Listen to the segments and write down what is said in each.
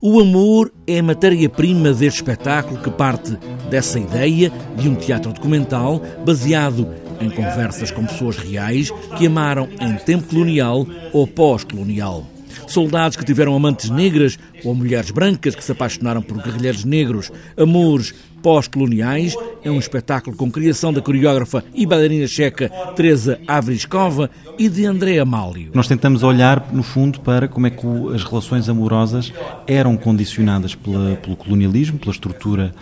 O amor é a matéria-prima deste espetáculo que parte dessa ideia de um teatro documental baseado em conversas com pessoas reais que amaram em tempo colonial ou pós-colonial. Soldados que tiveram amantes negras ou mulheres brancas que se apaixonaram por guerrilheiros negros, amores pós-coloniais. É um espetáculo com criação da coreógrafa e bailarina checa Teresa Avriskova e de André Amálio. Nós tentamos olhar, no fundo, para como é que as relações amorosas eram condicionadas pela, pelo colonialismo, pela estrutura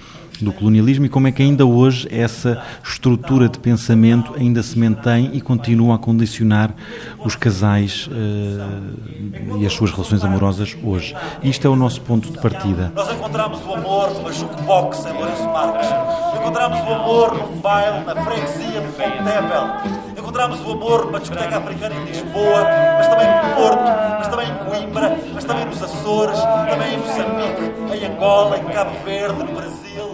do colonialismo e como é que ainda hoje essa estrutura de pensamento ainda se mantém e continua a condicionar os casais uh, e as suas relações amorosas hoje. Isto é o nosso ponto de partida. Nós encontramos o amor numa jukebox em Lourenço Marques. Encontramos o amor num baile na freguesia de Pontebel. Encontramos o amor numa discoteca africana em Lisboa, mas também no Porto, mas também em Coimbra, mas também nos Açores, também em Moçambique, em Angola, em Cabo Verde, no Brasil.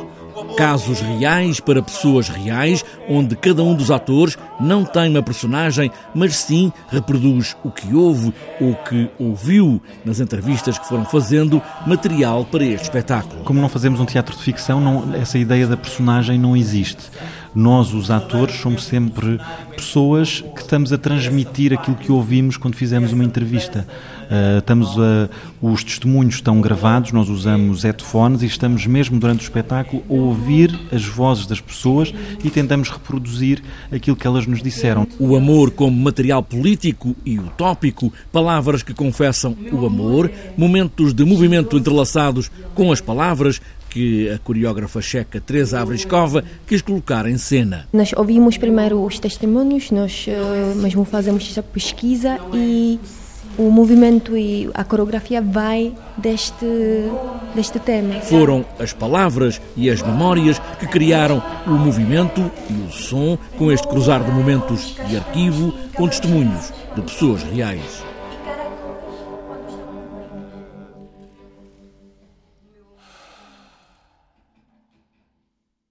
Casos reais para pessoas reais, onde cada um dos atores não tem uma personagem, mas sim reproduz o que houve ou que ouviu nas entrevistas que foram fazendo material para este espetáculo. Como não fazemos um teatro de ficção, não, essa ideia da personagem não existe. Nós, os atores, somos sempre pessoas que estamos a transmitir aquilo que ouvimos quando fizemos uma entrevista. Uh, estamos a, os testemunhos estão gravados, nós usamos headphones e estamos mesmo durante o espetáculo a ouvir as vozes das pessoas e tentamos reproduzir aquilo que elas nos disseram. O amor como material político e utópico, palavras que confessam o amor, momentos de movimento entrelaçados com as palavras que a coreógrafa checa Teresa Avriskova quis colocar em cena. Nós ouvimos primeiro os testemunhos, nós uh, mesmo fazemos essa pesquisa e o movimento e a coreografia vai deste, deste tema. Foram as palavras e as memórias que criaram o movimento e o som com este cruzar de momentos de arquivo com testemunhos de pessoas reais.